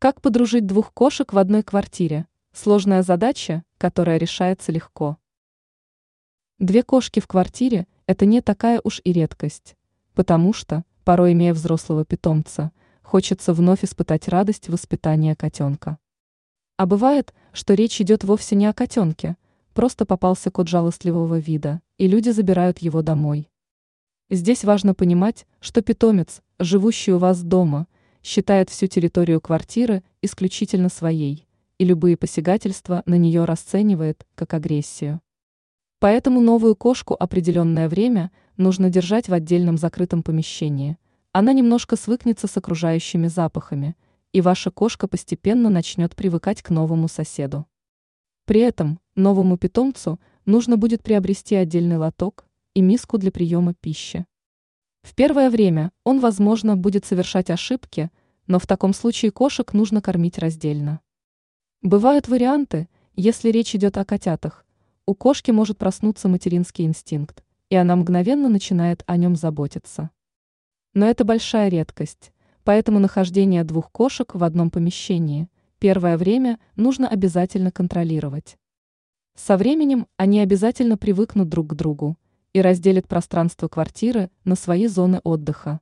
Как подружить двух кошек в одной квартире? Сложная задача, которая решается легко. Две кошки в квартире – это не такая уж и редкость, потому что, порой имея взрослого питомца, хочется вновь испытать радость воспитания котенка. А бывает, что речь идет вовсе не о котенке, просто попался кот жалостливого вида, и люди забирают его домой. Здесь важно понимать, что питомец, живущий у вас дома – считает всю территорию квартиры исключительно своей, и любые посягательства на нее расценивает как агрессию. Поэтому новую кошку определенное время нужно держать в отдельном закрытом помещении. Она немножко свыкнется с окружающими запахами, и ваша кошка постепенно начнет привыкать к новому соседу. При этом новому питомцу нужно будет приобрести отдельный лоток и миску для приема пищи. В первое время он, возможно, будет совершать ошибки, но в таком случае кошек нужно кормить раздельно. Бывают варианты, если речь идет о котятах. У кошки может проснуться материнский инстинкт, и она мгновенно начинает о нем заботиться. Но это большая редкость, поэтому нахождение двух кошек в одном помещении первое время нужно обязательно контролировать. Со временем они обязательно привыкнут друг к другу, и разделят пространство квартиры на свои зоны отдыха.